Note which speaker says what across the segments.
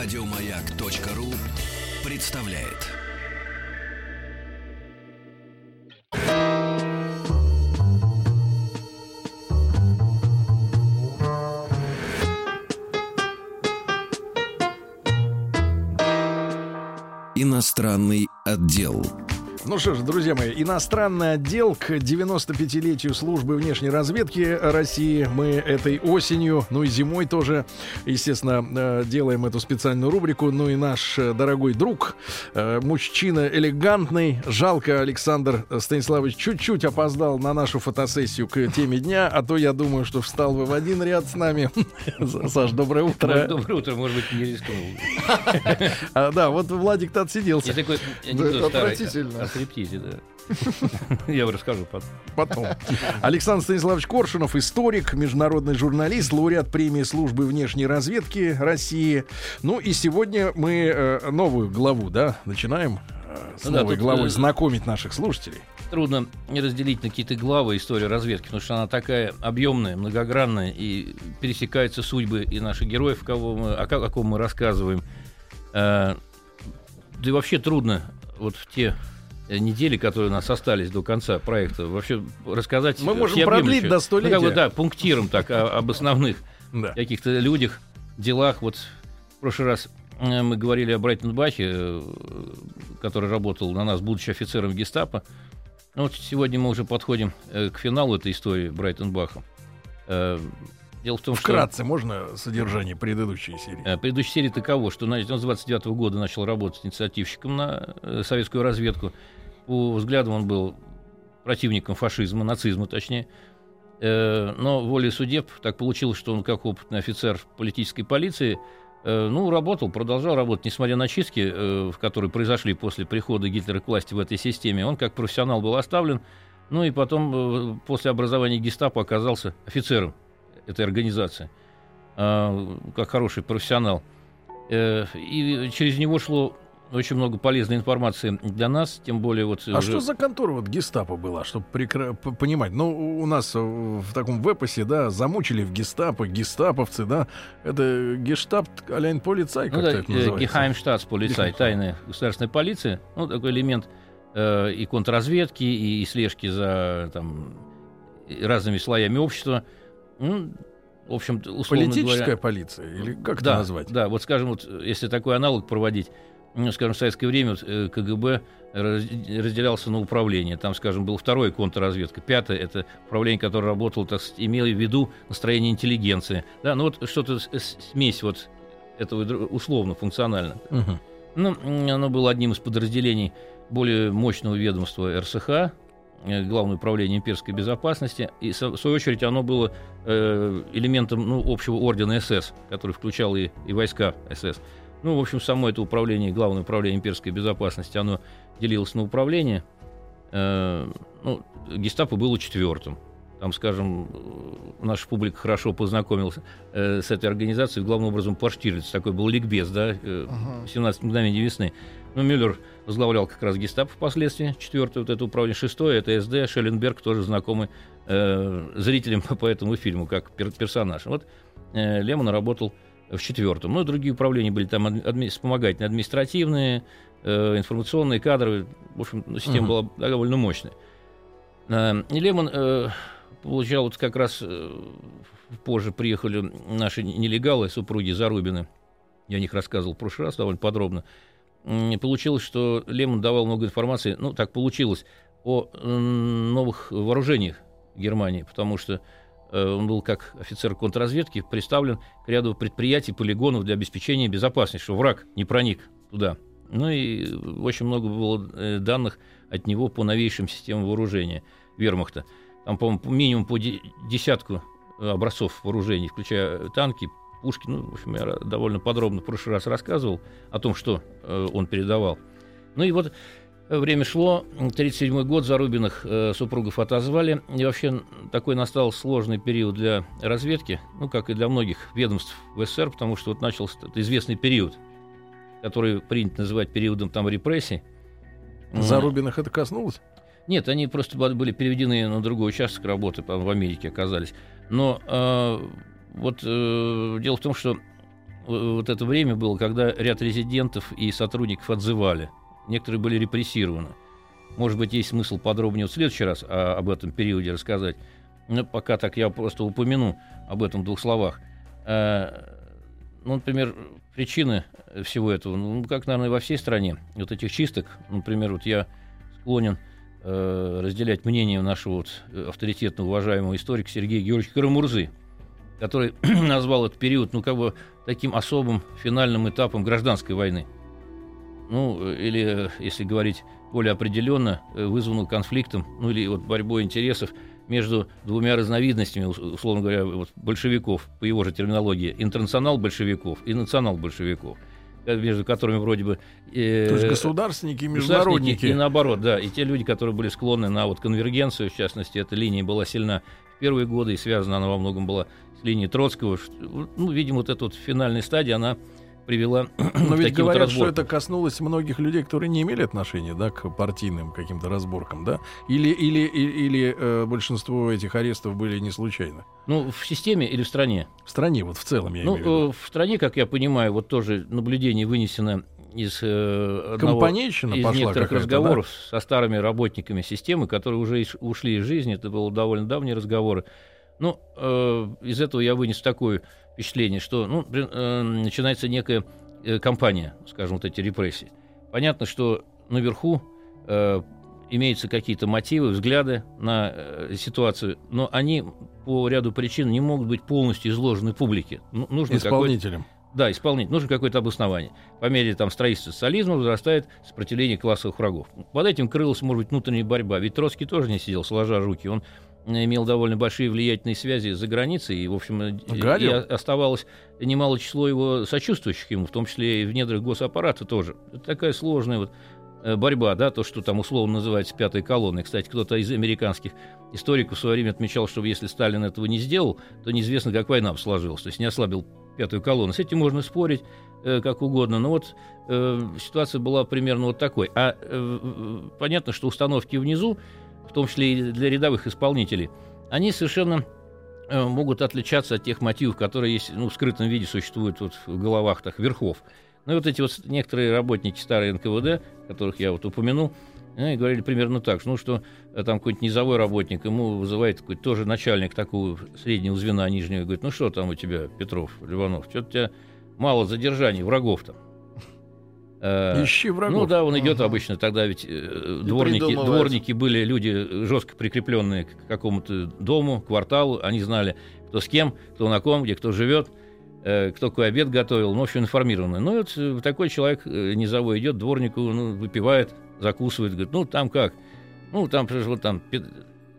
Speaker 1: Радиомаяк.ру представляет. Иностранный отдел.
Speaker 2: Ну что ж, друзья мои, иностранный отдел к 95-летию службы внешней разведки России. Мы этой осенью, ну и зимой тоже, естественно, э, делаем эту специальную рубрику. Ну и наш э, дорогой друг, э, мужчина элегантный, жалко Александр Станиславович чуть-чуть опоздал на нашу фотосессию к теме дня, а то я думаю, что встал бы в один ряд с нами. Саш, доброе утро.
Speaker 3: Доброе утро, может быть, не рискнул.
Speaker 2: А, Да, вот Владик-то отсиделся. Отвратительно.
Speaker 3: Стриптизе, да. Я вам расскажу потом.
Speaker 2: Александр Станиславович Коршунов, историк, международный журналист, лауреат премии службы внешней разведки России. Ну и сегодня мы э, новую главу, да, начинаем э, с
Speaker 3: да,
Speaker 2: новой
Speaker 3: тут,
Speaker 2: главой
Speaker 3: э,
Speaker 2: знакомить наших слушателей.
Speaker 3: Трудно не разделить на какие-то главы истории разведки, потому что она такая объемная, многогранная, и пересекаются судьбы и наших героев, кого мы, о, о ком мы рассказываем. Да и вообще трудно вот в те недели, которые у нас остались до конца проекта, вообще рассказать...
Speaker 2: Мы
Speaker 3: э,
Speaker 2: можем продлить до
Speaker 3: Ну, как бы,
Speaker 2: столетия.
Speaker 3: да, пунктиром так, о- об основных
Speaker 2: Да.
Speaker 3: каких-то людях, делах. Вот в прошлый раз э, мы говорили о Брайтенбахе, э, который работал на нас, будучи офицером гестапо. Ну, вот сегодня мы уже подходим э, к финалу этой истории Брайтенбаха. Э, Дело в том, что
Speaker 2: Вкратце можно содержание предыдущей серии?
Speaker 3: э, предыдущая серия таково, что значит, он с 29 года начал работать инициативщиком на э, советскую разведку. По взглядам он был противником фашизма, нацизма точнее. Э, Но волей судеб так получилось, что он как опытный офицер политической полиции э, ну, работал, продолжал работать, несмотря на чистки, э, которые произошли после прихода Гитлера к власти в этой системе. Он как профессионал был оставлен, ну и потом после образования гестапо оказался офицером этой организации, как хороший профессионал. И через него шло очень много полезной информации для нас, тем более вот...
Speaker 2: А
Speaker 3: уже-
Speaker 2: что за контора вот гестапо была, чтобы понимать? Ну, у нас э, в таком вепосе, да, замучили в гестапо, гестаповцы, да. Это гештаб аляйн полицай,
Speaker 3: Ну
Speaker 2: как-то
Speaker 3: да,
Speaker 2: это называется.
Speaker 3: Гехаймштатсполицай, тайная государственная полиция, ну, такой элемент э, и контрразведки, и, и слежки за там, разными слоями общества. Ну, в общем, условно
Speaker 2: Политическая
Speaker 3: говоря,
Speaker 2: полиция, или как
Speaker 3: да,
Speaker 2: это назвать?
Speaker 3: Да, вот скажем, вот, если такой аналог проводить, ну, скажем, в советское время э, КГБ раз- разделялся на управление. Там, скажем, было второе контрразведка, пятое это управление, которое работало, так сказать, имело в виду настроение интеллигенции. Да, ну вот что-то смесь вот этого условно, функционально.
Speaker 2: Мгм.
Speaker 3: Ну, оно было одним из подразделений более мощного ведомства РСХ, э, Главное управление имперской безопасности, и, в свою очередь, оно было э, элементом ну, общего ордена СС, который включал и, и войска СС. Ну, в общем, само это управление, Главное управление имперской безопасности, оно делилось на управление. Э, ну, гестапо было четвертым. Там, скажем, э, наша публика хорошо познакомилась э, с этой организацией, главным образом по Штирлиц, такой был ликбез, да, э, 17 мгновений весны. Ну, Мюллер возглавлял как раз гестапо впоследствии, четвертое вот это управление, шестое это СД, Шелленберг тоже знакомый э, зрителям по этому фильму как пер- персонаж. Вот э, Лемон работал в четвертом. Ну, и другие управления были там адми- вспомогательные, административные, э, информационные, кадровые. В общем, ну, система была довольно мощная. Э, И Лемон э, получал вот как раз э, позже приехали наши нелегалы, супруги Зарубины. Я о них рассказывал в прошлый раз довольно подробно. И Получилось, что Лемон давал много информации, ну, так получилось, о новых вооружениях Германии, потому что он был как офицер контрразведки представлен к ряду предприятий, полигонов для обеспечения безопасности, что враг не проник туда. Ну и очень много было э, данных от него по новейшим системам вооружения вермахта. Там, по-моему, минимум по де- десятку э, образцов вооружений, включая танки, пушки. Ну, в общем, я довольно подробно в прошлый раз рассказывал о том, что э, он передавал. Ну и вот э, время шло, 1937 год, Зарубиных э, супругов отозвали, и вообще такой настал сложный период для разведки, ну, как и для многих ведомств в СССР, потому что вот начался известный период, который принято называть периодом там репрессий. М,
Speaker 2: Зарубиных это коснулось?
Speaker 3: нет, они просто были переведены на другой участок работы, по в Америке оказались. Но э, вот э, дело в том, что вот это время было, когда ряд резидентов и сотрудников отзывали. Некоторые были репрессированы. Может быть, есть смысл подробнее в следующий раз о, об этом периоде рассказать. Но пока так я просто упомяну об этом в двух словах. Э, ну, например, причины всего этого, ну, как, наверное, во всей стране, вот этих чисток, например, вот я склонен э, разделять мнение нашего вот авторитетного, уважаемого историка Сергея Георгиевича Карамурзы, который назвал этот период, ну, как бы таким особым финальным этапом гражданской войны. Ну, или, если говорить более определенно, э, вызванную конфликтом, ну, или вот борьбой интересов между двумя разновидностями, условно говоря, вот большевиков, по его же терминологии, интернационал большевиков и национал большевиков э, между которыми вроде бы...
Speaker 2: Э, То есть государственники и международники.
Speaker 3: И наоборот, да. И те люди, которые были склонны на вот конвергенцию, в частности, эта линия была сильна в первые годы, и связана она во многом была с линией Троцкого. Ну, видимо, вот эта вот финальная стадия, она привела
Speaker 2: Но ведь говорят, вот что это коснулось многих людей, которые не имели отношения да, к партийным каким-то разборкам, да? Или, или, или, или э, большинство этих арестов были не случайно?
Speaker 3: Ну, в системе или в стране?
Speaker 2: В стране, вот в целом, я
Speaker 3: ну,
Speaker 2: имею в виду.
Speaker 3: Э, в стране, как я понимаю, вот тоже наблюдение вынесено из э, одного, из некоторых разговоров да? со старыми работниками системы, которые уже ушли из жизни, это было довольно давние разговоры. Ну, э, из этого я вынес такое впечатление, что ну, э, начинается некая э, кампания, скажем, вот эти репрессии. Понятно, что наверху э, имеются какие-то мотивы, взгляды на э, ситуацию, но они по ряду причин не могут быть полностью изложены публике.
Speaker 2: Ну, нужно Исполнителям.
Speaker 3: Да, исполнить. Нужно какое-то обоснование. По мере там, строительства социализма возрастает сопротивление классовых врагов. Под этим крылась, может быть, внутренняя борьба. Ведь Троцкий тоже не сидел, сложа руки. Он имел довольно большие влиятельные связи за границей, и, в общем, э, и оставалось немало число его сочувствующих ему, в том числе и в недрах госаппарата тоже. Это такая сложная вот э, борьба, да, то, что там условно называется пятой колонной. Кстати, кто-то из американских историков в свое время отмечал, что если Сталин этого не сделал, то неизвестно, как война бы сложилась, то есть не ослабил пятую колонну. С этим можно спорить э, как угодно, но вот э, ситуация была примерно вот такой. А э, понятно, что установки внизу в том числе и для рядовых исполнителей, они совершенно э, могут отличаться от тех мотивов, которые есть, ну, в скрытом виде существуют вот в головах так, верхов. Ну и вот эти вот некоторые работники старой НКВД, которых я вот упомянул, они говорили примерно так, ну что э, там какой-нибудь низовой работник, ему вызывает какой-то тоже начальник такого среднего звена нижнего, говорит, ну что там у тебя, Петров, Ливанов, что-то у тебя мало задержаний, врагов там.
Speaker 2: Э, Ищи врагов.
Speaker 3: Ну да, он идет ага. обычно, тогда ведь э, дворники, дворники были люди жестко прикрепленные к какому-то дому, кварталу, они знали, кто с кем, кто на ком, где кто живет, э, кто какой обед готовил, ну, в общем, информированный. Ну, вот э, такой человек э, низовой идет, дворнику ну, выпивает, закусывает, говорит, ну, там как? Ну, там, вот там,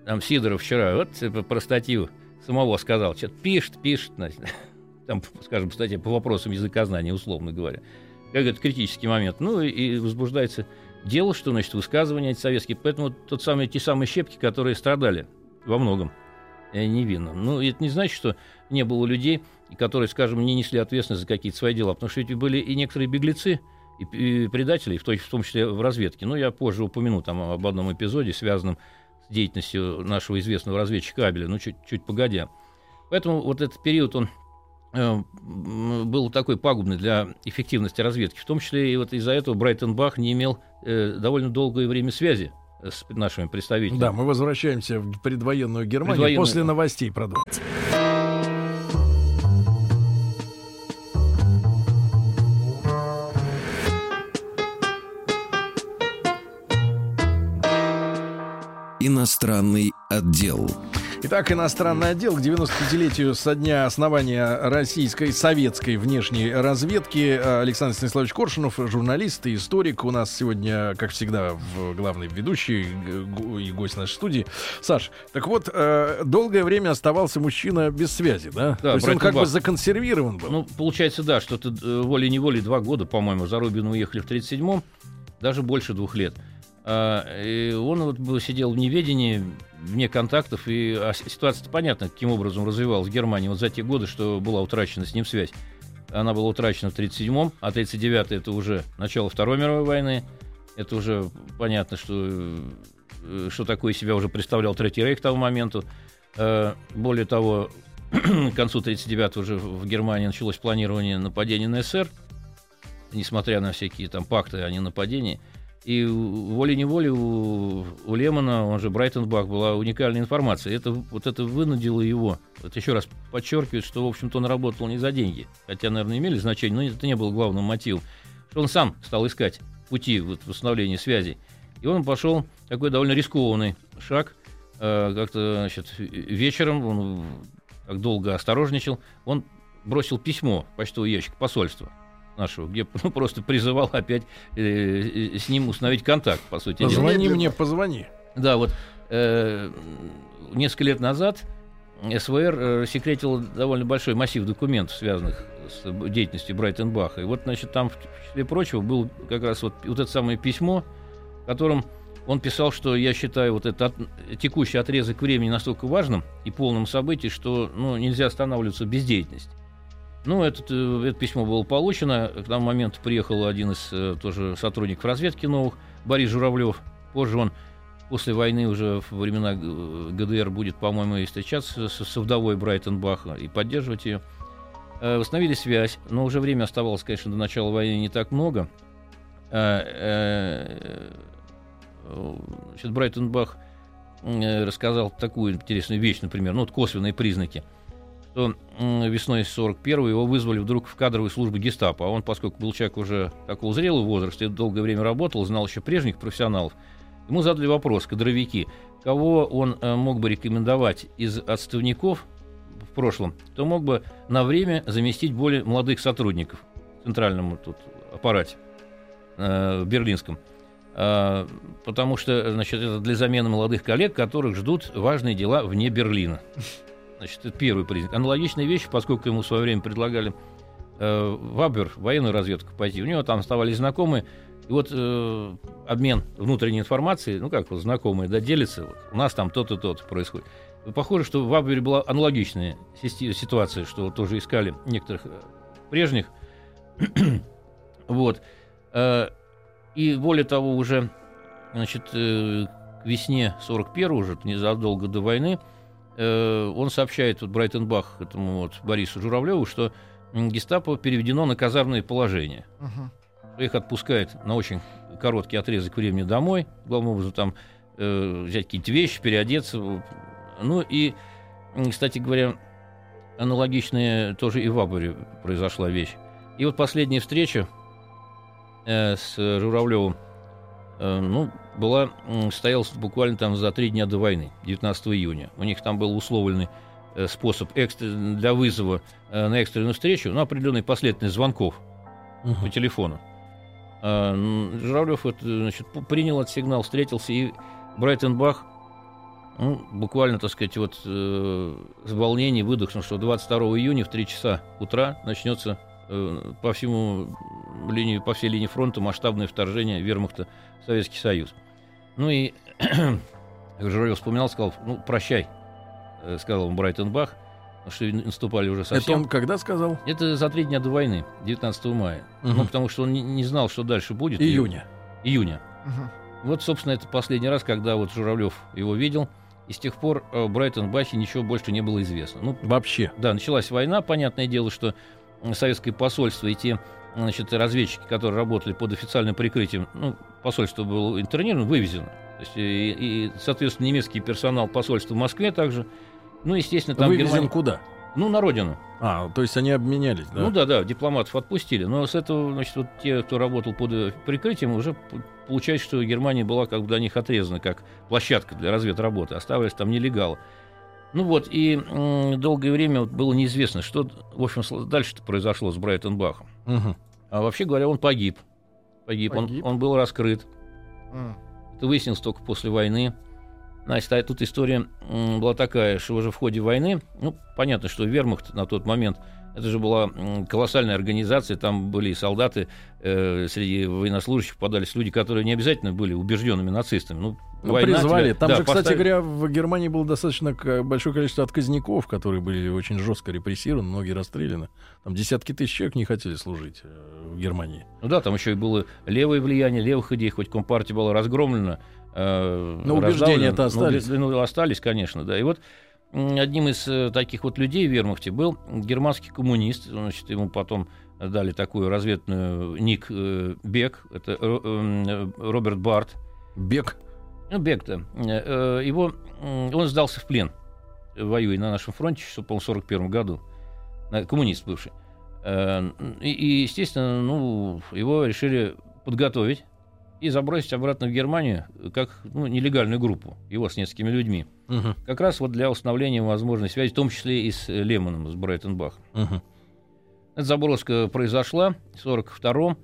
Speaker 3: там Сидоров вчера, вот типа, про статью самого сказал, что-то пишет, пишет, значит, там, скажем, статья по вопросам языкознания, условно говоря как это критический момент. Ну и возбуждается дело, что значит высказывания антисоветские. Поэтому тот самый, те самые щепки, которые страдали во многом невинно. Ну, это не значит, что не было людей, которые, скажем, не несли ответственность за какие-то свои дела. Потому что ведь были и некоторые беглецы, и, предатели, в, том числе в разведке. Но я позже упомяну там об одном эпизоде, связанном с деятельностью нашего известного разведчика Абеля, ну, чуть, чуть погодя. Поэтому вот этот период, он был такой пагубный для эффективности разведки. В том числе и вот из-за этого Брайтон-Бах не имел э, довольно долгое время связи с нашими представителями.
Speaker 2: Да, мы возвращаемся в предвоенную Германию предвоенную... после новостей продолжим.
Speaker 1: Иностранный отдел.
Speaker 2: Итак, иностранный отдел к 95-летию со дня основания российской советской внешней разведки. Александр Станиславович Коршунов, журналист и историк. У нас сегодня, как всегда, в главный ведущий и гость нашей студии. Саш, так вот, э, долгое время оставался мужчина без связи, да?
Speaker 3: да
Speaker 2: То есть он как бы законсервирован был.
Speaker 3: Ну, получается, да, что-то э, волей-неволей два года, по-моему, за Рубин уехали в 37-м, даже больше двух лет. А, и он вот сидел в неведении, вне контактов, и а ситуация понятна, каким образом развивалась в Германии вот за те годы, что была утрачена с ним связь. Она была утрачена в 1937-м, а 1939 это уже начало Второй мировой войны. Это уже понятно, что, э, что такое себя уже представлял Третий Рейх к тому моменту. Э, более того, к концу 1939 уже в Германии началось планирование нападения на СССР, несмотря на всякие там пакты о ненападении. И волей-неволей у, у Лемона, он же Брайтенбах, была уникальная информация. Это, вот это вынудило его. Вот еще раз подчеркивает, что, в общем-то, он работал не за деньги. Хотя, наверное, имели значение, но это не было главным мотивом. Что он сам стал искать пути вот, восстановления связей. И он пошел такой довольно рискованный шаг. Э, как-то, значит, вечером, он как долго осторожничал, он бросил письмо в почтовый ящик посольства нашего, где ну, просто призывал опять э, э, с ним установить контакт, по сути.
Speaker 2: Позвони дела. мне, позвони.
Speaker 3: Да, вот э, несколько лет назад СВР э, секретил довольно большой массив документов, связанных с деятельностью Брайтенбаха. И вот, значит, там, в числе прочего, было как раз вот, вот это самое письмо, в котором он писал, что я считаю вот этот от, текущий отрезок времени настолько важным и полным событий, что ну, нельзя останавливаться без деятельности. Ну, этот, э, это письмо было получено. К тому моменту приехал один из э, тоже сотрудников разведки новых, Борис Журавлев. Позже он после войны уже в времена ГДР будет, по-моему, и встречаться со вдовой Брайтенбаха и поддерживать ее. Э, восстановили связь, но уже время оставалось, конечно, до начала войны не так много. Значит, Брайтенбах рассказал такую интересную вещь, например, ну вот косвенные признаки – что весной 41 его вызвали вдруг в кадровые службы гестапо. А он, поскольку был человек уже такого зрелого возраста, и долгое время работал, знал еще прежних профессионалов, ему задали вопрос, кадровики, кого он э, мог бы рекомендовать из отставников в прошлом, кто мог бы на время заместить более молодых сотрудников в центральном тут аппарате э, в Берлинском. Э, потому что значит, это для замены молодых коллег, которых ждут важные дела вне Берлина. Значит, это первый признак. Аналогичные вещи, поскольку ему в свое время предлагали э, Вабер, военную разведку пойти, у него там оставались знакомые, и вот э, обмен внутренней информацией, ну как вот знакомые, да, делятся, вот, у нас там то-то, то-то происходит. Похоже, что в Вабере была аналогичная ситуация, что тоже искали некоторых э, прежних. вот. Э, и более того, уже значит, э, к весне 41 уже, незадолго до войны, Э, он сообщает, вот Брайтенбах, этому вот Борису Журавлеву, что гестапо переведено на казарное положение. Угу. Их отпускает на очень короткий отрезок времени домой, главным образом там э, взять какие-то вещи, переодеться. Ну и, кстати говоря, аналогичная тоже и в Абуре произошла вещь. И вот последняя встреча э, с Журавлевым ну, была, состоялась буквально там за три дня до войны, 19 июня. У них там был условленный э, способ для вызова э, на экстренную встречу, ну, определенной последовательность звонков uh по телефону. Журавлев это, значит, принял этот сигнал, встретился, и Брайтенбах ну, буквально, так сказать, вот э, с волнением выдохнул, что 22 июня в 3 часа утра начнется э, по всему линии, по всей линии фронта масштабное вторжение вермахта в Советский Союз. Ну и, Журавлев вспоминал, сказал, ну, прощай, э, сказал ему Брайтенбах, что наступали уже совсем.
Speaker 2: Это он когда сказал?
Speaker 3: Это за три дня до войны, 19 мая. Угу. Ну, потому что он не, не знал, что дальше будет.
Speaker 2: Июня.
Speaker 3: И, июня. Угу. Вот, собственно, это последний раз, когда вот Журавлев его видел. И с тех пор о Брайтенбахе ничего больше не было известно. Ну,
Speaker 2: Вообще?
Speaker 3: Да, началась война, понятное дело, что советское посольство и те значит, разведчики, которые работали под официальным прикрытием, ну, посольство было интернировано, вывезено. То есть, и, и, соответственно, немецкий персонал посольства в Москве также. Ну, естественно, там
Speaker 2: Вывезен Германия... куда?
Speaker 3: Ну, на родину.
Speaker 2: А, то есть они обменялись, да?
Speaker 3: Ну да, да, дипломатов отпустили. Но с этого, значит, вот те, кто работал под прикрытием, уже получается, что Германия была как бы для них отрезана, как площадка для разведработы. Оставались там нелегалы. Ну вот, и м, долгое время вот было неизвестно, что, в общем, дальше-то произошло с Брайтенбахом. Угу. А вообще говоря, он погиб. Погиб, погиб. Он, он был раскрыт. Mm. Это выяснилось только после войны. Значит, а тут история м, была такая, что уже в ходе войны, ну, понятно, что Вермахт на тот момент – это же была колоссальная организация, там были солдаты, э, среди военнослужащих попадались люди, которые не обязательно были убежденными нацистами.
Speaker 2: Ну, ну призвали. Тебя, там да, же, кстати поставили... говоря, в Германии было достаточно большое количество отказников, которые были очень жестко репрессированы, многие расстреляны. Там десятки тысяч человек не хотели служить э, в Германии.
Speaker 3: Ну да, там еще и было левое влияние, левых идей, хоть Компартия была разгромлена.
Speaker 2: Э, Но убеждения-то остались.
Speaker 3: Ну, ну, остались, конечно, да. И вот одним из э, таких вот людей в вермахте был германский коммунист. Значит, ему потом дали такую разведную ник э, Бек. Это э, Роберт Барт.
Speaker 2: Бек?
Speaker 3: Ну, Бек, да. Его, он сдался в плен, воюя на нашем фронте, по-моему, в 41 году. Коммунист бывший. И, естественно, ну, его решили подготовить и забросить обратно в Германию как ну, нелегальную группу, его с несколькими людьми. Угу. Как раз вот для установления возможной связи, в том числе и с Лемоном, с Брайтенбахом. Угу. Эта заброска произошла в 1942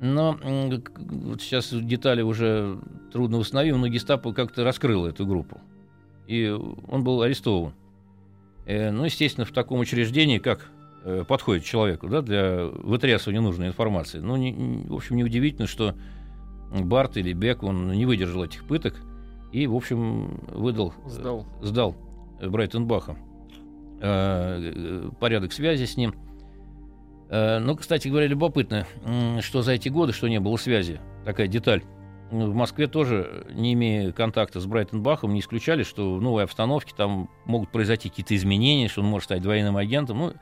Speaker 3: но вот сейчас детали уже трудно восстановим, но гестапо как-то раскрыло эту группу. И он был арестован. Э, ну, естественно, в таком учреждении, как э, подходит человеку да, для вытрясывания нужной информации. Ну, не, в общем, неудивительно, что Барт или Бек, он не выдержал этих пыток и, в общем, выдал, сдал, сдал Брайтенбаха э, порядок связи с ним. Э, ну, кстати говоря, любопытно, что за эти годы, что не было связи, такая деталь. В Москве тоже, не имея контакта с Брайтенбахом, не исключали, что в новой обстановке там могут произойти какие-то изменения, что он может стать двойным агентом. Ну,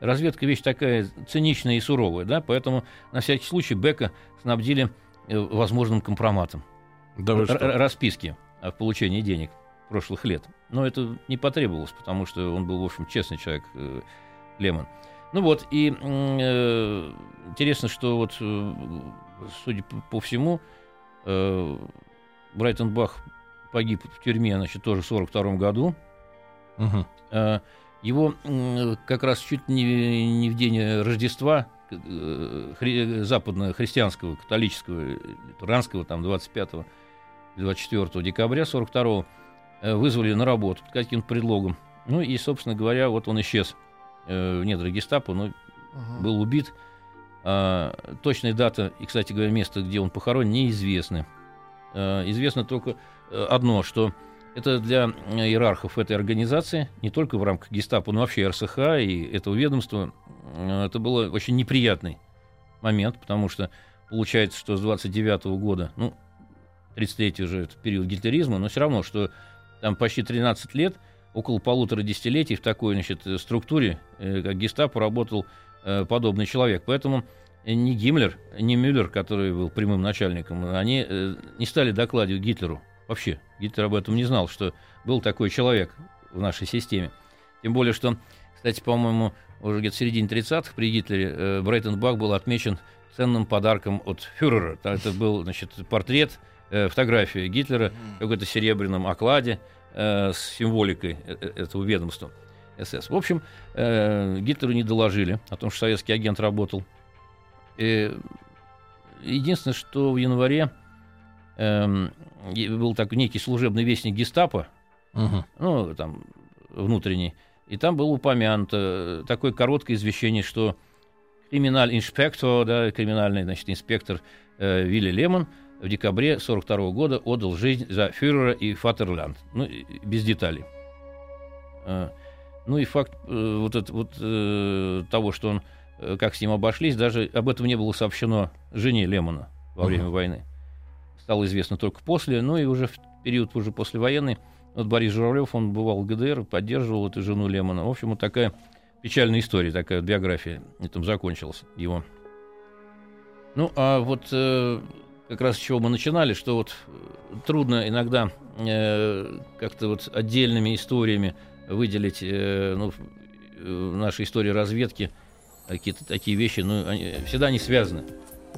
Speaker 3: разведка вещь такая циничная и суровая, да, поэтому на всякий случай Бека снабдили Э, возможным компроматом. Да вы что? Расписки о получении денег прошлых лет. Но это не потребовалось, потому что он был, в общем, честный человек, э, Лемон. Ну вот, и э, интересно, что вот, э, судя по, по всему, э, Брайтон Бах погиб в тюрьме, значит, тоже в 42 году. Угу. Э, его э, как раз чуть не, не в день Рождества Э, хри, западно-христианского, католического, туранского, там, 25-24 декабря 42 э, вызвали на работу под каким-то предлогом. Ну и, собственно говоря, вот он исчез э, в недрах гестапо, но угу. был убит. А, точная дата и, кстати говоря, место, где он похоронен, неизвестны. А, известно только одно, что это для иерархов этой организации, не только в рамках гестапо, но вообще РСХ и этого ведомства, Э, это был очень неприятный момент, потому что получается, что с 29 -го года, ну, 33 уже это период гитлеризма, но все равно, что там почти 13 лет, около полутора десятилетий в такой значит, структуре, э, как гестапо, работал э, подобный человек. Поэтому ни Гиммлер, ни Мюллер, который был прямым начальником, они не стали докладывать Гитлеру. Вообще, Гитлер об этом не знал, что был такой человек в нашей системе. Тем более, что, кстати, по-моему, уже где-то в середине 30-х при Гитлере э, Брейтенбах был отмечен ценным подарком от фюрера. Это был значит, портрет, э, фотография Гитлера в какой-то серебряном окладе э, с символикой э, э, этого ведомства СС. В общем, э, Гитлеру не доложили о том, что советский агент работал. И единственное, что в январе э, был так некий служебный вестник гестапо, угу. ну, там, внутренний, и там было упомянуто э, такое короткое извещение, что криминаль инспектор, да, криминальный значит, инспектор э, Вилли Лемон в декабре 1942 года отдал жизнь за фюрера и Фатерлянд. Ну, без деталей. Э, ну и факт э, вот, это, вот э, того, что он, э, как с ним обошлись, даже об этом не было сообщено жене Лемона во время uh-huh. войны. Стало известно только после, ну и уже в период уже послевоенный вот Борис Журавлев, он бывал в ГДР, поддерживал эту жену Лемона. В общем, вот такая печальная история, такая биография этом закончилась его. Ну, а вот э, как раз с чего мы начинали, что вот э, трудно иногда э, как-то вот отдельными историями выделить э, ну, в нашей истории разведки какие-то такие вещи, ну, они, всегда они связаны.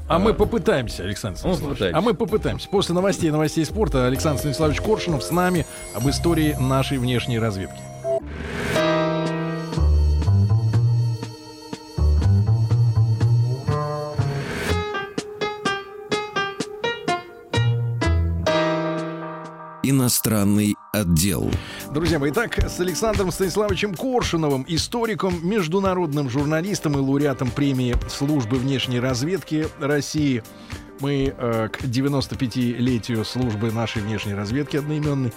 Speaker 2: А мы попытаемся, Александр ну, Станиславович. А мы попытаемся. После новостей и новостей спорта Александр Станиславович Коршунов с нами об истории нашей внешней разведки.
Speaker 1: Иностранный отдел.
Speaker 2: Друзья мои, итак, с Александром Станиславовичем Коршуновым, историком, международным журналистом и лауреатом премии службы внешней разведки России. Мы э, к 95-летию службы нашей внешней разведки одноименной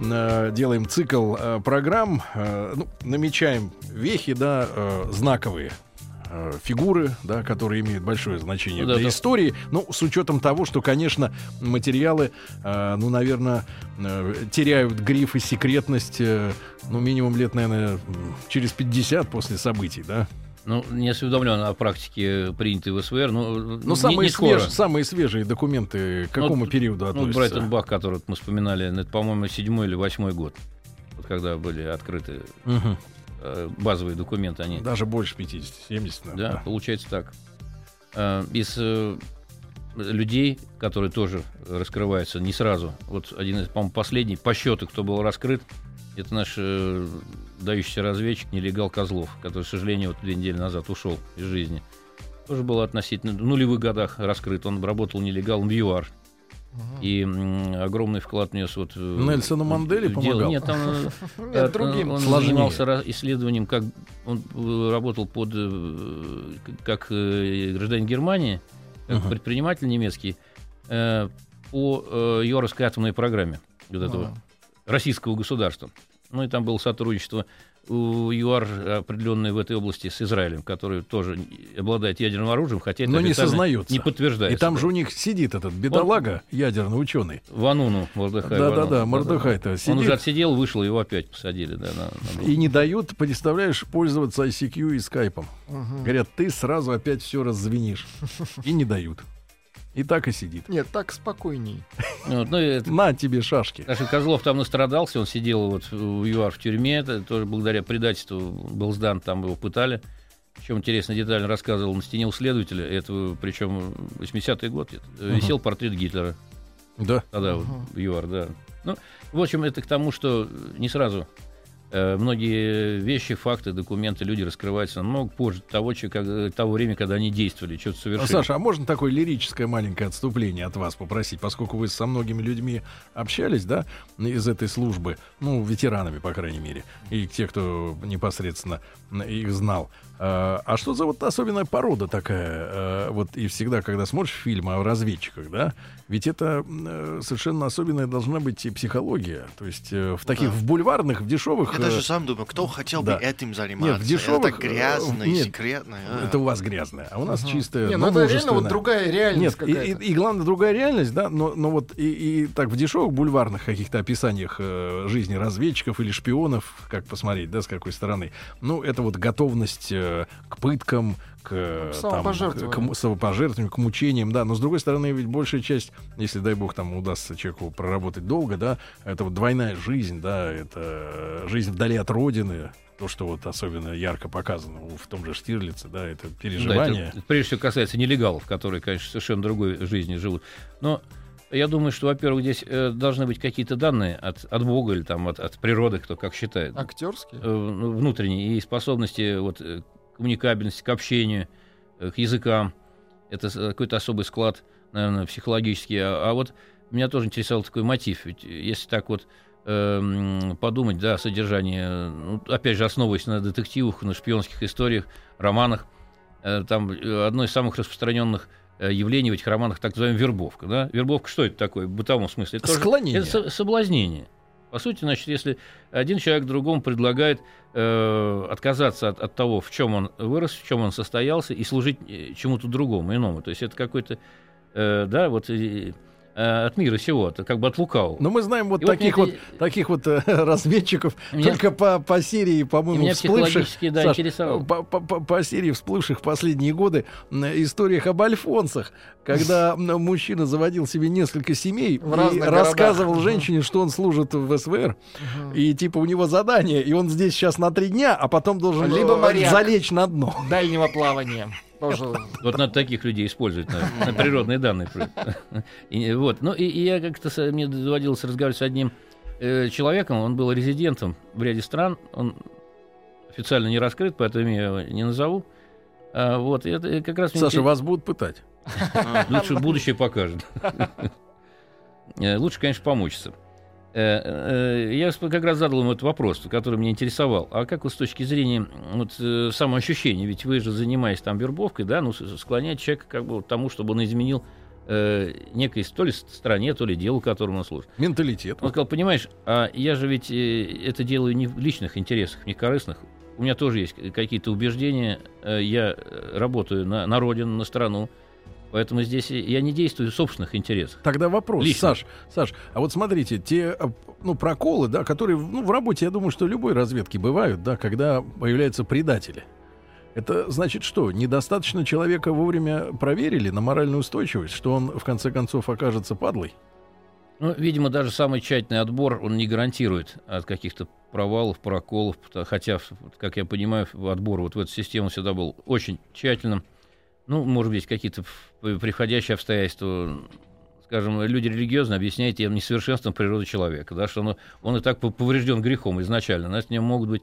Speaker 2: э, делаем цикл э, программ, э, ну, намечаем вехи, да, э, знаковые э, фигуры, да, которые имеют большое значение
Speaker 3: Ну да,
Speaker 2: для
Speaker 3: да.
Speaker 2: истории. Ну, с учетом того, что, конечно, материалы, э, ну, наверное, э, теряют гриф и секретность, э, ну, минимум лет, наверное, через 50 после событий, да.
Speaker 3: Ну, не осведомлен о практике, принятой в СВР. Ну,
Speaker 2: Но
Speaker 3: не-
Speaker 2: самые,
Speaker 3: не скоро.
Speaker 2: свеж- самые свежие документы к какому
Speaker 3: Ну,
Speaker 2: периоду
Speaker 3: Ну,
Speaker 2: относятся?
Speaker 3: Брайтон Бах, который мы вспоминали, ну, это, по-моему, седьмой или восьмой год. Вот когда были открыты
Speaker 2: Мгм.
Speaker 3: Э, базовые документы, они
Speaker 2: Даже больше 50, 70,
Speaker 3: Да,
Speaker 2: наверное.
Speaker 3: получается так. А, Из э, людей, которые тоже раскрываются не сразу. Вот один из, по-моему, последний по счету, кто был раскрыт, это наш э, дающийся разведчик, нелегал Козлов, который, к сожалению, вот две недели назад ушел из жизни. Тоже был относительно в нулевых годах раскрыт. Он работал нелегалом в ЮАР. И огромный вклад внес вот... э,
Speaker 2: Нельсону Манделе помогал?
Speaker 3: Нет, там э,
Speaker 4: Нет, другим.
Speaker 3: Он
Speaker 2: Сложнее.
Speaker 3: занимался исследованием, как он э, работал под как гражданин Германии, как
Speaker 2: Мгм.
Speaker 3: предприниматель немецкий по Йоровской атомной программе вот этого российского государства. Ну и там было сотрудничество у ЮАР определенное в этой области с Израилем, который тоже обладает ядерным оружием, хотя это
Speaker 2: Но не сознается.
Speaker 3: не подтверждается.
Speaker 2: И там
Speaker 3: да.
Speaker 2: же у них сидит этот бедолага, ядерный ученый.
Speaker 3: Вануну Мордыхай.
Speaker 2: Да-да-да. Мордыхай-то
Speaker 3: Он уже
Speaker 2: сидит
Speaker 3: отсидел, вышел, его опять посадили. Да, на- на-
Speaker 2: и не дают, представляешь, пользоваться ICQ и скайпом.
Speaker 4: Мгм.
Speaker 2: Говорят, ты сразу опять все раззвенишь. И не дают. И так и сидит.
Speaker 4: Нет, так спокойней.
Speaker 3: Вот, ну, это
Speaker 2: На тебе шашки.
Speaker 3: Саша Козлов там настрадался, он сидел вот в ЮАР в тюрьме, это тоже благодаря предательству был сдан, там его пытали. Причем интересно детально рассказывал на стене у следователя, это причем 80-й год, это, висел портрет Гитлера,
Speaker 2: Да.
Speaker 3: тогда вот в ЮАР, да. Ну, в общем, это к тому, что не сразу многие вещи, факты, документы, люди раскрываются намного позже того, как- того времени, когда они действовали, что-то совершили.
Speaker 2: Саша, а можно такое лирическое маленькое отступление от вас попросить, поскольку вы со многими людьми общались, да, из этой службы, ну, ветеранами, по крайней мере, и те, кто непосредственно их знал. А а что за вот особенная порода такая? э, Вот и всегда, когда смотришь фильмы о разведчиках, да, ведь это э, совершенно особенная должна быть и психология. То есть э, в таких,
Speaker 5: Да.
Speaker 2: в бульварных, в дешевых...
Speaker 5: Я
Speaker 2: э,
Speaker 5: даже сам думаю, кто хотел
Speaker 2: да.
Speaker 5: бы этим заниматься?
Speaker 2: Нет, в дешевых,
Speaker 5: Это так грязно
Speaker 2: э,
Speaker 5: и
Speaker 2: нет,
Speaker 5: секретно. а.
Speaker 2: Это у вас грязное, а у нас
Speaker 4: Ага.
Speaker 2: чистое,
Speaker 4: Не,
Speaker 2: но
Speaker 4: ну это реально вот другая реальность
Speaker 2: Нет, и, и- и главное, другая реальность, да, но, но вот и, и так в дешевых бульварных каких-то описаниях э, жизни разведчиков или шпионов, как посмотреть, да, с какой стороны, ну, это вот готовность к пыткам, к, э, там,
Speaker 4: Самопожертвованию.
Speaker 2: к, самопожертвованию, к мучениям, да, но с другой стороны, ведь большая часть, если, дай бог, там удастся человеку проработать долго, да, это вот двойная жизнь, да, это жизнь вдали от родины, то, что вот особенно ярко показано в том же Штирлице, да, это
Speaker 3: Да,
Speaker 2: переживание.
Speaker 3: это, прежде всего касается нелегалов, которые, конечно, совершенно другой жизнью живут. Но я думаю, что, во-первых, здесь э, должны быть какие-то данные от, от Бога или там, от, от природы, кто как считает.
Speaker 4: Актерский?
Speaker 3: Э, ну, внутренние и способности вот, э, к коммуникабельности, к общению, э, к языкам. Это с- какой-то особый склад, наверное, психологический. А, а вот меня тоже интересовал такой мотив. Ведь если так вот э, подумать, да, э, ну, опять же, основываясь на детективах, на шпионских историях, романах, э, там э, одно из самых распространенных э, явлений в этих романах так называемая вербовка. Да? Вербовка что это такое в бытовом смысле? Это тоже-
Speaker 2: Склонение.
Speaker 3: это со- соблазнение. По сути, значит, если один человек другому предлагает э, отказаться от, от того, в чем он вырос, в чем он состоялся, и служить э, чему-то другому, иному. То есть это какой-то, э, да, вот э, э, от мира сего, как бы от лукавого.
Speaker 2: Но мы знаем вот
Speaker 3: И вот
Speaker 2: таких вот,
Speaker 3: это-
Speaker 2: таких вот э, разведчиков
Speaker 3: Меня-
Speaker 2: только по, по серии, по-моему,
Speaker 3: меня
Speaker 2: всплывших.
Speaker 3: да,
Speaker 2: Саш,
Speaker 3: интересовало.
Speaker 2: по, по- по- по серии всплывших в последние годы историях об альфонсах, когда мужчина заводил себе несколько семей
Speaker 4: В
Speaker 2: и рассказывал
Speaker 4: городах.
Speaker 2: женщине, что он служит в СВР,
Speaker 4: Мгм.
Speaker 2: и типа у него задание, и он здесь сейчас на три дня, а потом должен
Speaker 4: Либо моряк.
Speaker 2: залечь на дно.
Speaker 4: Дальнего плавания. Тоже.
Speaker 3: Вот надо таких людей использовать на, на природные данные. И, вот. Ну, и, и я как-то мне доводилось разговаривать с одним э, человеком, он был резидентом в ряде стран, он официально не раскрыт, поэтому я его не назову. А, вот, и это как раз
Speaker 2: Саша,
Speaker 3: интерес-
Speaker 2: вас будут пытать.
Speaker 3: Лучше будущее покажет. Э, Лучше, конечно, помучиться. Э, э, Я как раз задал ему этот вопрос, который меня интересовал. А как вот с точки зрения вот, э, самоощущения, ведь вы же занимаетесь там вербовкой, да, ну, склонять человека как бы к тому, чтобы он изменил э, некой то ли стране, то ли делу, которому он служит.
Speaker 2: Менталитет.
Speaker 3: Он сказал, понимаешь, а я же ведь это делаю не в личных интересах, не корыстных. у меня тоже есть какие-то убеждения. Я работаю на, на родину, на страну. Поэтому здесь я не действую в собственных интересах.
Speaker 2: Тогда вопрос,
Speaker 3: Лично.
Speaker 2: Саш, Саш, а вот смотрите, те а, ну, проколы, да, которые ну, в работе, я думаю, что любой разведки бывают, да, когда появляются предатели. Это значит что? Недостаточно человека вовремя проверили на моральную устойчивость, что он в конце концов окажется падлой?
Speaker 3: Ну, видимо, даже самый тщательный отбор, он не гарантирует от каких-то провалов, проколов, хотя, как я понимаю, отбор вот в эту систему всегда был очень тщательным. Ну, может быть, какие-то приходящие обстоятельства, скажем, люди религиозно объясняют тем несовершенством природы человека, да, что он, он и так поврежден грехом изначально, значит, в нем могут быть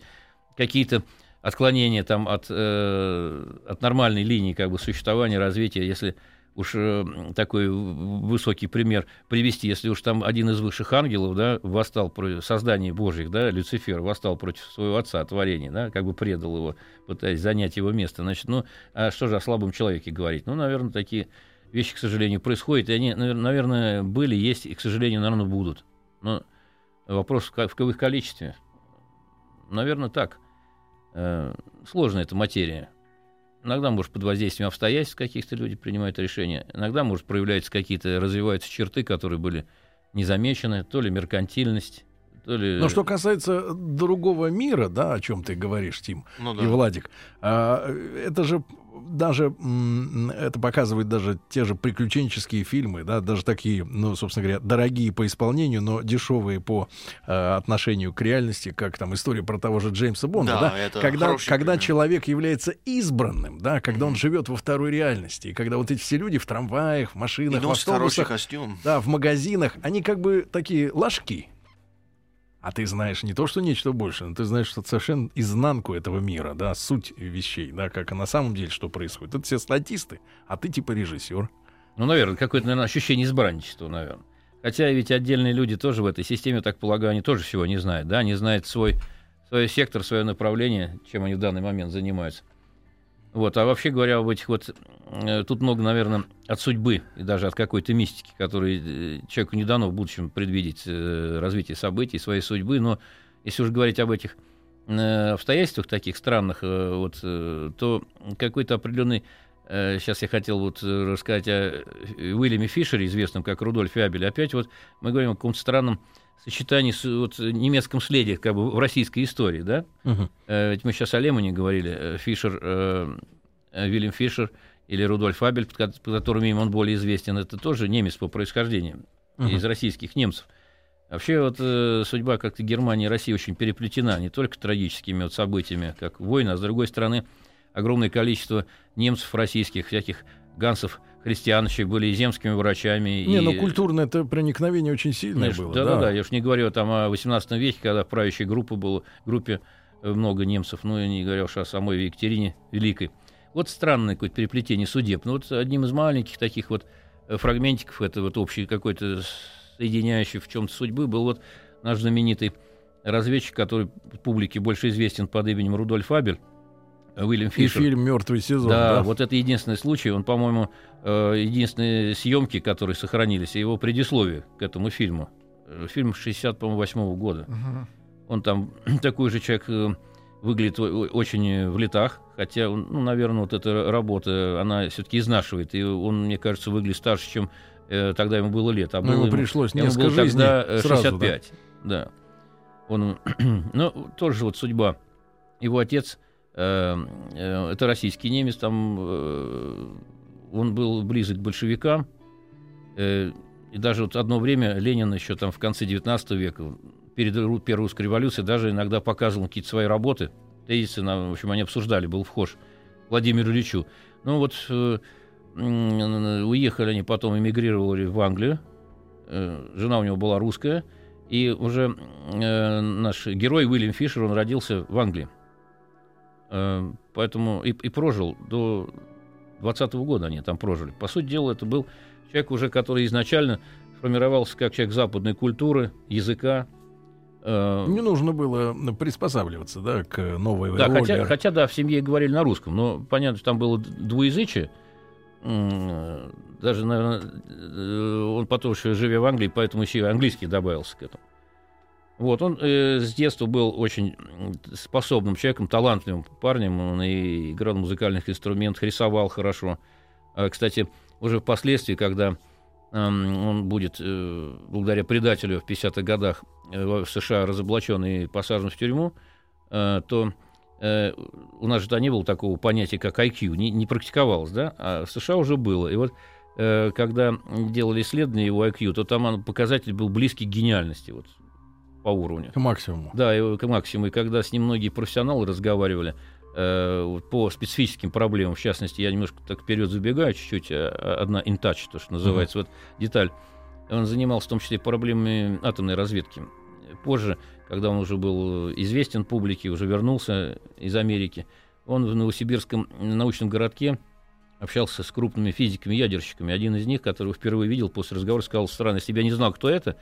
Speaker 3: какие-то отклонения там от, э, от нормальной линии как бы существования, развития, если уж э, такой высокий пример привести, если уж там один из высших ангелов, да, восстал против создания Божьих, да, Люцифер восстал против своего отца творения, да, как бы предал его, пытаясь занять его место, значит, ну, а что же о слабом человеке говорить? Ну, наверное, такие вещи, к сожалению, происходят, и они, навер- наверное, были, есть, и, к сожалению, наверное, будут. Но вопрос в ка- в их количестве. Наверное, так. Э, Сложная эта материя. Иногда, может, под воздействием обстоятельств каких-то люди принимают решения. Иногда, может, проявляются какие-то, развиваются черты, которые были не замечены. То ли меркантильность, то ли...
Speaker 2: Но что касается другого мира, да, о чем ты говоришь, Тим
Speaker 5: Ну
Speaker 2: и
Speaker 5: да.
Speaker 2: Владик, а, это же даже это показывает даже те же приключенческие фильмы, да, даже такие, ну, собственно говоря, дорогие по исполнению, но дешевые по э, отношению к реальности, как там история про того же Джеймса Бонда,
Speaker 5: Да,
Speaker 2: да,
Speaker 5: это
Speaker 2: когда, когда
Speaker 5: пример.
Speaker 2: человек является избранным, да, когда он живет во второй реальности, и когда вот эти все люди в трамваях, в
Speaker 5: И
Speaker 2: машинах, в
Speaker 5: носит хороший
Speaker 2: автобусах,
Speaker 5: костюм.
Speaker 2: да, в магазинах, они как бы такие ложки. А ты знаешь не то, что нечто больше, но ты знаешь, что совершенно изнанку этого мира, да, суть вещей, да, как на самом деле что происходит. Это все статисты, а ты типа режиссер.
Speaker 3: Ну, наверное, какое-то, наверное, ощущение избранничества, наверное. Хотя ведь отдельные люди тоже в этой системе, так полагаю, они тоже всего не знают, да, они знают свой, свой сектор, свое направление, чем они в данный момент занимаются. Вот, а вообще говоря, об этих вот, э, тут много, наверное, от судьбы и даже от какой-то мистики, которой э, человеку не дано в будущем предвидеть э, развитие событий, своей судьбы, но если уж говорить об этих обстоятельствах таких странных, вот, то какой-то определенный Сейчас я хотел вот рассказать о Уильяме Фишере, известном как Рудольф Абель. Опять вот мы говорим о каком-то странном сочетании с вот, немецком следе как бы в российской истории, да? Э, Ведь мы сейчас о Лемоне говорили. Э, Фишер, э, э, Вильям Фишер или Рудольф Абель, под под которым имя он более известен, это тоже немец по происхождению,
Speaker 2: Мгм.
Speaker 3: из российских немцев. Вообще вот э, судьба как-то Германии и России очень переплетена не только трагическими вот событиями, как война, а с другой стороны огромное количество немцев российских, всяких гансов, христиановичей были и земскими врачами.
Speaker 2: Не,
Speaker 3: и...
Speaker 2: ну культурное это проникновение очень сильное
Speaker 3: Конечно,
Speaker 2: было.
Speaker 3: да, да, да. Я уж не говорю там о 18 веке, когда в правящей группе было, группе э, много немцев, ну и не говоря уж о самой Екатерине Великой. Вот странное какое-то переплетение судеб. Ну вот одним из маленьких таких вот э, фрагментиков, это вот общий какой-то соединяющий в чем-то судьбы, был вот наш знаменитый разведчик, который публике больше известен под именем Рудольф Абель, Уильям
Speaker 2: И
Speaker 3: Фишер.
Speaker 2: фильм Мертвый сезон.
Speaker 3: Да,
Speaker 2: Да,
Speaker 3: вот это единственный случай. Он, по-моему, э, единственные съемки, которые сохранились, и его предисловие к этому фильму. Э, Фильм 68 года.
Speaker 4: Мгм.
Speaker 3: Он там такой же человек э, выглядит очень в летах, хотя, ну, наверное, вот эта работа, она все-таки изнашивает, и он, мне кажется, выглядит старше, чем э, тогда ему было лет. А
Speaker 2: Но
Speaker 3: было
Speaker 2: ему
Speaker 3: ему-
Speaker 2: пришлось
Speaker 3: ему
Speaker 2: несколько
Speaker 3: было
Speaker 2: жизней
Speaker 3: тогда
Speaker 2: сразу,
Speaker 3: 65. Да. Он, ну, тоже вот судьба. Его отец, это российский немец, там э, он был близок к большевикам. э, и даже вот одно время Ленин еще там в конце 19 века, перед Первой русской революцией, даже иногда показывал какие-то свои работы. Тезисы, в общем, они обсуждали, был вхож Владимиру Ильичу. Ну вот э, уехали они, потом эмигрировали в Англию. Э, Жена у него была русская. И уже э, наш герой Уильям Фишер, он родился в Англии. Э, поэтому и, и прожил до 20 года они там прожили. По сути дела, это был человек уже, который изначально формировался как человек западной культуры, языка. Э,
Speaker 2: Не нужно было приспосабливаться, да, к новой
Speaker 3: да,
Speaker 2: роли.
Speaker 3: хотя, хотя, да, в семье говорили на русском, но понятно, что там было двуязычие. Даже, наверное, э, он потом еще живя в Англии, поэтому еще и английский добавился к этому. Вот, он э, с детства был очень способным человеком, талантливым парнем. Он и играл на музыкальных инструментах, рисовал хорошо. А, кстати, уже впоследствии, когда эм, он будет, э, благодаря предателю в 50-х годах э, в США разоблачен и посажен в тюрьму, э, то э, у нас же то не было такого понятия, как IQ, не, не практиковалось, да, а в США уже было. И вот э, когда делали исследования его IQ, то там он- показатель был близкий к гениальности, вот, по уровню.
Speaker 2: К максимуму.
Speaker 3: Да, и к максимуму. И когда с ним многие профессионалы разговаривали э, по специфическим проблемам, в частности, я немножко так вперед забегаю чуть-чуть, э, одна touch, то, что называется, вот деталь. Он занимался в том числе проблемами атомной разведки. Позже, когда он уже был известен публике, уже вернулся из Америки, он в Новосибирском научном городке общался с крупными физиками-ядерщиками. Один из них, которого впервые видел после разговора, сказал, странно, если бы я не знал, кто это,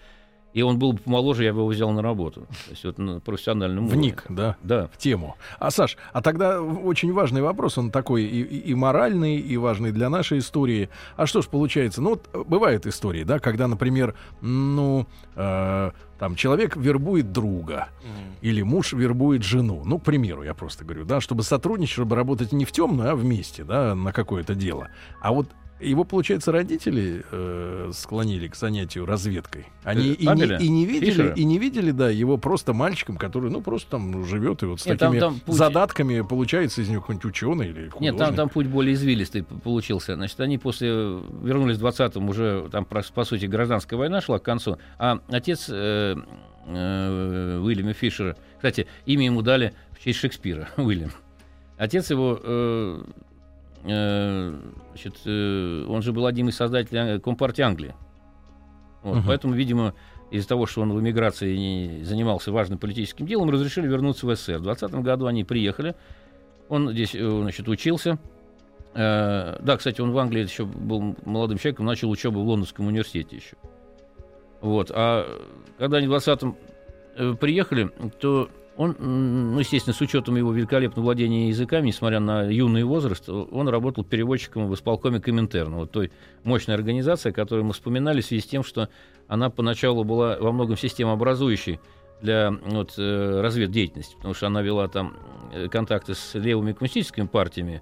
Speaker 3: и он был бы помоложе, я бы его взял на работу. То есть вот на профессиональном уровне.
Speaker 2: Вник, да,
Speaker 3: Да.
Speaker 2: в тему. А, Саш, а тогда очень важный вопрос, он такой и, и- моральный, и важный для нашей истории. А что ж получается? Ну, вот э, бывают истории, да, когда, например, ну, э, там человек вербует друга, или муж вербует жену. Ну, к примеру, я просто говорю, да, чтобы сотрудничать, чтобы работать не в темную, а вместе, да, на какое-то дело. А вот его, получается, родители э, склонили к занятию разведкой. Они
Speaker 3: Э,
Speaker 2: и, не, и не видели,
Speaker 3: Фишера?
Speaker 2: и не видели, да, его просто мальчиком, который, ну, просто там живет и вот с
Speaker 3: Нет, там-
Speaker 2: такими
Speaker 3: там путь-
Speaker 2: задатками получается из него какой-нибудь ученый или художник.
Speaker 3: Нет, там, там путь более извилистый получился. Значит, они после вернулись в 20-м, уже там, по, сути, гражданская война шла к концу, а отец э, э, Уильяма Фишера, кстати, имя ему дали в честь Шекспира, Уильям. Отец его, э, значит, э, он же был одним из создателей Ан- Компартии Англии. Вот,
Speaker 2: Мгм.
Speaker 3: Поэтому, видимо, из-за того, что он в эмиграции не занимался важным политическим делом, разрешили вернуться в СССР. В 20 году они приехали, он здесь, э, значит, учился. Э, Да, кстати, он в Англии еще был молодым человеком, начал учебу в Лондонском университете еще. Вот. А когда они в 20-м э, приехали, то он, ну, естественно, с учетом его великолепного владения языками, несмотря на юный возраст, он работал переводчиком в исполкоме Коминтерна, вот той мощной организации, которую мы вспоминали в связи с тем, что она поначалу была во многом системообразующей для вот, э, разведдеятельности, потому что она вела там э, контакты с левыми коммунистическими партиями,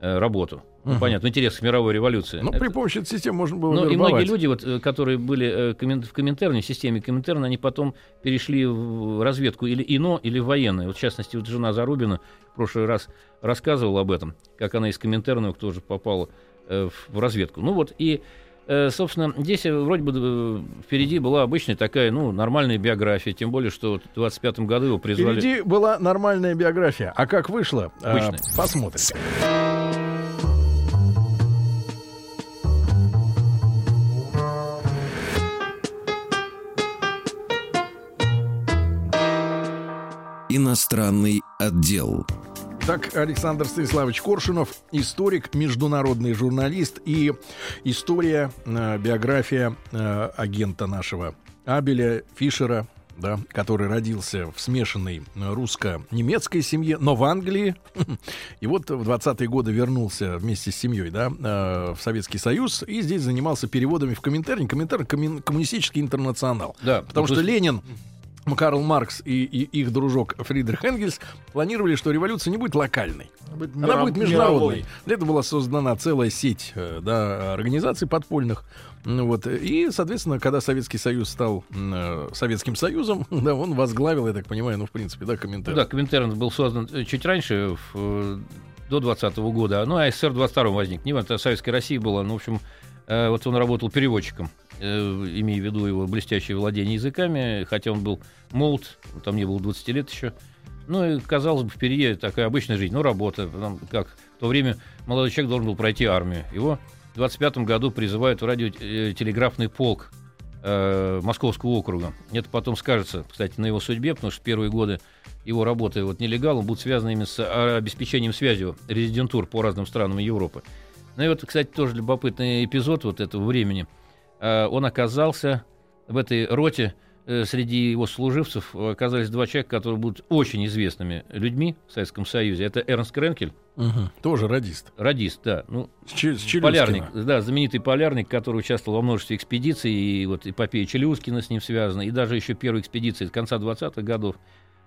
Speaker 3: э, работу. Ну,
Speaker 2: Мгм.
Speaker 3: понятно, в интересах мировой революции.
Speaker 2: Ну, при помощи этой системы можно было
Speaker 3: ну, и многие люди, вот, э, которые были э, в Коминтерне, в системе Коминтерна, они потом перешли в разведку или ИНО, или в военное. Вот, в частности, вот жена Зарубина в прошлый раз рассказывала об этом, как она из Коминтерна тоже попала э, в разведку. Ну вот, и, э, собственно, здесь вроде бы впереди была обычная такая, ну, нормальная биография, тем более, что в 25 году его призвали...
Speaker 2: Впереди была нормальная биография. А как вышло?
Speaker 3: Обычная.
Speaker 2: посмотрим.
Speaker 1: Иностранный отдел.
Speaker 2: Так, Александр Станиславович Коршунов, историк, международный журналист и история, э, биография э, агента нашего Абеля Фишера, да, который родился в смешанной э, русско-немецкой семье, но в Англии. И вот в 20-е годы вернулся вместе с семьей да, в Советский Союз и здесь занимался переводами в Коминтерн. Коминтерн — коммун- коммунистический интернационал.
Speaker 3: Да,
Speaker 2: Потому что Ленин, Карл Маркс и, и их дружок Фридрих Энгельс планировали, что революция не будет локальной.
Speaker 4: Будет
Speaker 2: Она
Speaker 4: миром-
Speaker 2: будет международной.
Speaker 4: мировой.
Speaker 2: Для этого была создана целая сеть э, да, организаций подпольных. Ну Вот. И, соответственно, когда Советский Союз стал э, Советским Союзом, да, он возглавил, я так понимаю, ну, в принципе, да, комментарий.
Speaker 3: да, Коминтерн был создан э, чуть раньше, в, э, до 20 года, ну, а СССР в 22 возник. Не это Советская Россия была, ну, в общем, э, вот он работал переводчиком, э, имея в виду его блестящее владение языками, хотя он был молод, там не было 20 лет еще. Ну, и, казалось бы, впереди такая обычная жизнь, ну, работа, там, как в то время молодой человек должен был пройти армию. Его в 25 году призывают в радиотелеграфный полк э, Московского округа. Это потом скажется, кстати, на его судьбе, потому что первые годы его работы вот нелегалом будут связаны именно с а, обеспечением связи резидентур по разным странам Европы. Ну и вот, кстати, тоже любопытный эпизод вот этого времени. А, Он оказался в этой роте э, среди его служивцев оказались два человека, которые будут очень известными людьми в Советском Союзе. Это Эрнст Кренкель,
Speaker 2: Мгм. Тоже радист.
Speaker 3: радист, да, ну,
Speaker 2: С,
Speaker 3: полярник, да, знаменитый полярник, который участвовал во множестве экспедиций, и вот эпопея Челюскина с ним связана, и даже еще первая экспедиция конца 20-х годов,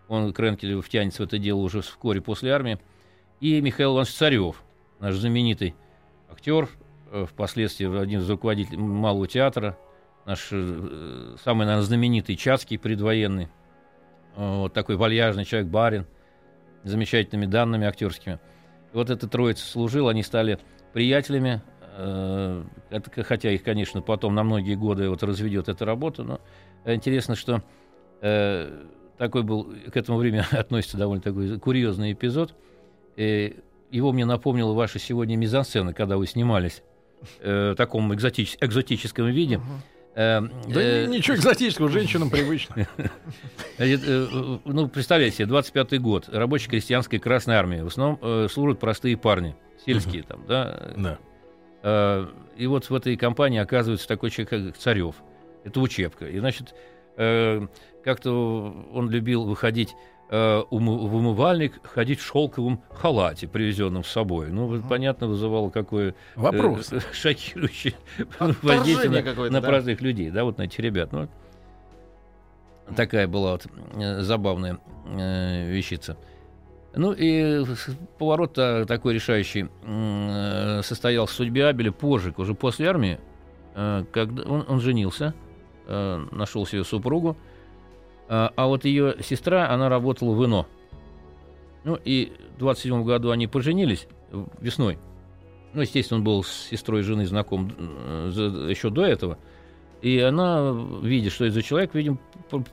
Speaker 3: он, Кренкель, втянется в это дело уже вскоре после армии, и Михаил Иванович Царев, наш знаменитый актер, э, впоследствии один из руководителей Малого театра, наш э, самый, наверное, знаменитый Чацкий предвоенный, э, вот такой вальяжный человек, барин, замечательными данными актерскими. И вот эта троица служила, они стали приятелями, это, хотя их, конечно, потом на многие годы вот разведет эта работа, но интересно, что э, такой был, к этому времени относится довольно такой курьезный эпизод. Э, его мне напомнила ваша сегодня мизансцена, когда вы снимались э, в таком экзотич- экзотическом виде. Э,
Speaker 2: Да
Speaker 3: э,
Speaker 2: ни- ничего экзотического, женщинам привычно.
Speaker 3: Значит, э, ну, представляете себе, 25-й год, рабочая крестьянская Красной Армии. В основном э, служат простые парни, сельские там, да.
Speaker 2: Да.
Speaker 3: Э, и вот в этой компании оказывается такой человек, как Царев. Это учебка. И, значит, э, как-то он любил выходить э, умы- в умывальник, ходить в шелковом халате, привезенном с собой. Ну, вот, понятно, вызывало какое... э,
Speaker 2: Вопрос.
Speaker 3: шокирующее воздействие на, на
Speaker 4: да.
Speaker 3: простых людей, да, вот на этих ребят. Ну, такая была вот э, забавная э, вещица. Ну и поворот э, такой решающий э, состоялся в судьбе Абеля позже, уже после армии, э, когда он, он женился, э, нашел себе супругу, а, а вот ее сестра, она работала в ИНО. Ну и в 27 году они поженились весной. Ну, естественно, он был с сестрой жены знаком э, еще до этого. И она, видя, что это за человек, видимо,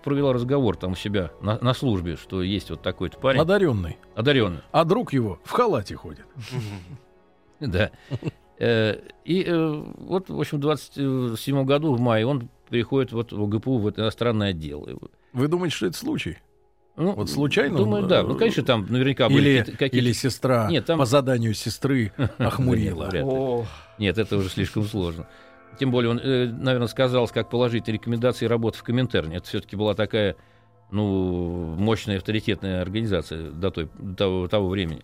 Speaker 3: провела разговор там у себя на, на службе, что есть вот такой-то парень,
Speaker 2: Одаренный.
Speaker 3: одаренный.
Speaker 2: А друг его в халате ходит.
Speaker 3: Да. Э, И э, вот, в общем, в 27 году, в мае, он переходит вот в ОГПУ, в иностранный отдел.
Speaker 2: Вы думаете, что это случай?
Speaker 3: ну,
Speaker 2: Вот случайно
Speaker 3: Думаю,
Speaker 2: он,
Speaker 3: да.
Speaker 2: э,
Speaker 3: Ну, конечно, там наверняка были
Speaker 2: Или,
Speaker 3: какие-то-
Speaker 2: или сестра
Speaker 3: Нет, там-
Speaker 2: по заданию сестры охмурила.
Speaker 3: Нет, это уже слишком сложно. Тем более он, э, наверное, сказал, как положительные рекомендации работы в Коминтерне. Это все-таки была такая, ну, мощная авторитетная организация до, той, до того, того времени.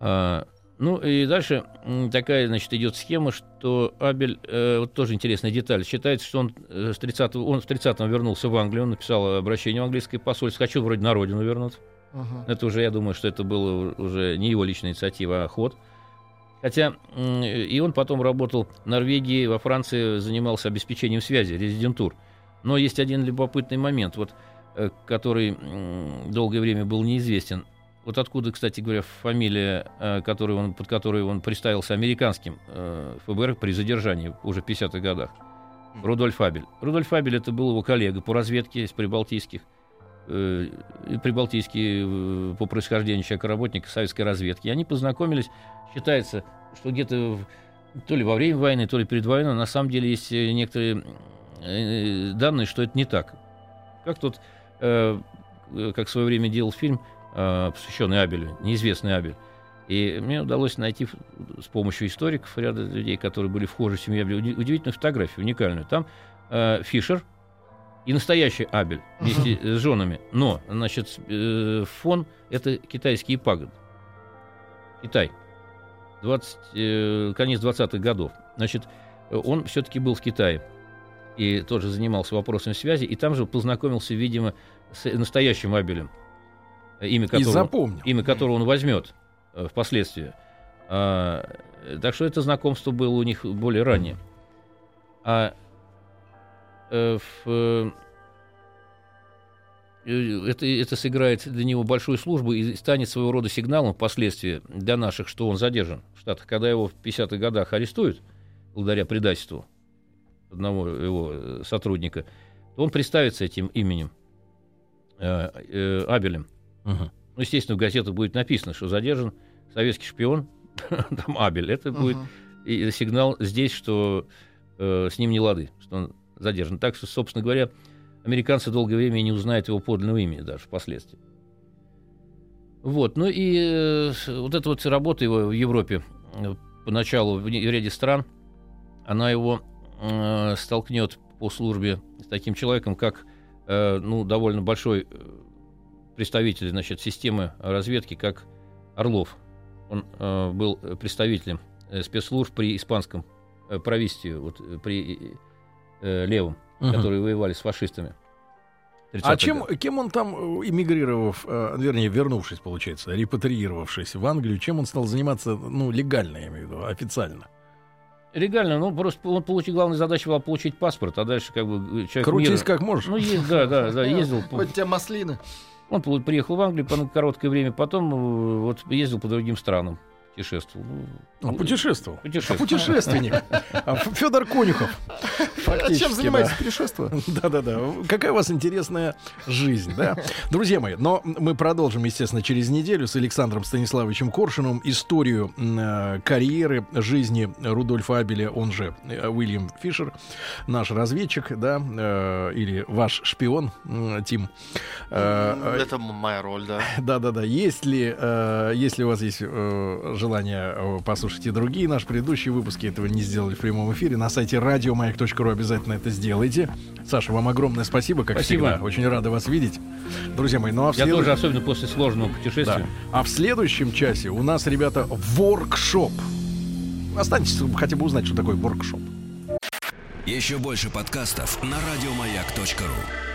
Speaker 3: А, ну и дальше такая, значит, идет схема, что Абель, э, вот тоже интересная деталь, считается, что он, э, с 30 он в 30-м вернулся в Англию, он написал обращение в английское посольство, хочу вроде на родину вернуться.
Speaker 4: мгм.
Speaker 3: Это уже, я думаю, что это было уже не его личная инициатива, а ход. Хотя м, и он потом работал в Норвегии, во Франции, занимался обеспечением связи, резидентур. Но есть один любопытный момент, вот, э, который долгое время был неизвестен. Вот откуда, кстати говоря, фамилия, э, которую он, под которой он представился американским э, ФБР при задержании уже в 50-х годах. Рудольф Абель. Рудольф Абель это был его коллега по разведке из прибалтийских э, прибалтийский э, по происхождению человека работник советской разведки. И они познакомились. Считается, что где-то то ли во время войны, то ли перед войной, но на самом деле есть э, некоторые э, данные, что это не так. Как тут, э, как в свое время делал фильм, э, посвященный Абелю, неизвестный Абель. И мне удалось найти с помощью историков ряда людей, которые были вхожи в семью Абеля, уди- удивительную фотографию, уникальную. Там э, Фишер и настоящий Абель вместе с женами. Но, значит, э, фон — это китайские пагоды. Китай. 20, э, конец 20-х годов. Значит, он все-таки был в Китае и тоже занимался вопросами связи, и там же познакомился, видимо, с настоящим Абелем, имя
Speaker 2: И
Speaker 3: которого,
Speaker 2: запомнил.
Speaker 3: имя которого он возьмет э, впоследствии. А, так что это знакомство было у них более раннее. А э, в, э, э, это, это сыграет для него большую службу и станет своего рода сигналом впоследствии для наших, что он задержан в Штатах. Когда его в 50-х годах арестуют, благодаря предательству одного его сотрудника, то он представится этим именем э, э, Абелем. Ну, естественно, в газетах будет написано, что задержан советский шпион, там Абель. Это будет
Speaker 4: Мгм.
Speaker 3: и сигнал здесь, что э, с ним не лады, что он задержан. Так что, собственно говоря, американцы долгое время не узнают его подлинного имени даже впоследствии. Вот, ну и э, вот эта вот работа его в Европе э, поначалу в ряде стран, она его э, столкнет по службе с таким человеком, как э, ну, довольно большой э, представитель значит, системы разведки, как Орлов. Он э, был представителем э, спецслужб при испанском э, правительстве, вот, э, при э, левом,
Speaker 2: Мгм.
Speaker 3: которые воевали с фашистами.
Speaker 2: А
Speaker 3: 30-х
Speaker 2: чем, кем он там, э, эмигрировав, э, вернее, вернувшись, получается, репатриировавшись в Англию, чем он стал заниматься, ну, легально, я имею в виду, официально?
Speaker 3: Легально, ну, просто он получил, главная задача была получить паспорт, а дальше как бы человек
Speaker 2: Крутись
Speaker 3: мира-
Speaker 2: как можешь.
Speaker 3: Ну, есть, да, да, да, ездил.
Speaker 4: Вот тебе маслины.
Speaker 3: Он приехал в Англию по короткое время, потом э, вот ездил по другим странам, путешествовал. Ну,
Speaker 2: путешествовал.
Speaker 3: Путешествовал.
Speaker 2: А путешественник. Федор Конюхов. Фактически,
Speaker 4: Чем
Speaker 2: да.
Speaker 4: занимается путешествие?
Speaker 2: Да-да-да. Какая у вас интересная жизнь, да? Друзья мои, но мы продолжим, естественно, через неделю с Александром Станиславовичем Коршиным историю э, карьеры, жизни Рудольфа Абеля, он же э, Уильям Фишер, наш разведчик, да, э, или ваш шпион, Тим. Э,
Speaker 5: Это м- моя роль, да.
Speaker 2: да-да-да. Если, э, если у вас есть э, желание э, послушать и другие наши предыдущие выпуски, этого не сделали в прямом эфире, на сайте радиомаяк.ру обязательно это сделайте. Саша, вам огромное спасибо, как
Speaker 3: Спасибо.
Speaker 2: всегда. Очень рада вас видеть. Друзья мои, ну а в,
Speaker 3: Я
Speaker 2: след-
Speaker 3: тоже, особенно после сложного
Speaker 2: да.
Speaker 3: путешествия.
Speaker 2: а в следующем часе у нас, ребята, воркшоп. Останьтесь, хотя бы узнать, что такое воркшоп.
Speaker 1: Еще больше подкастов на радиомаяк.ру.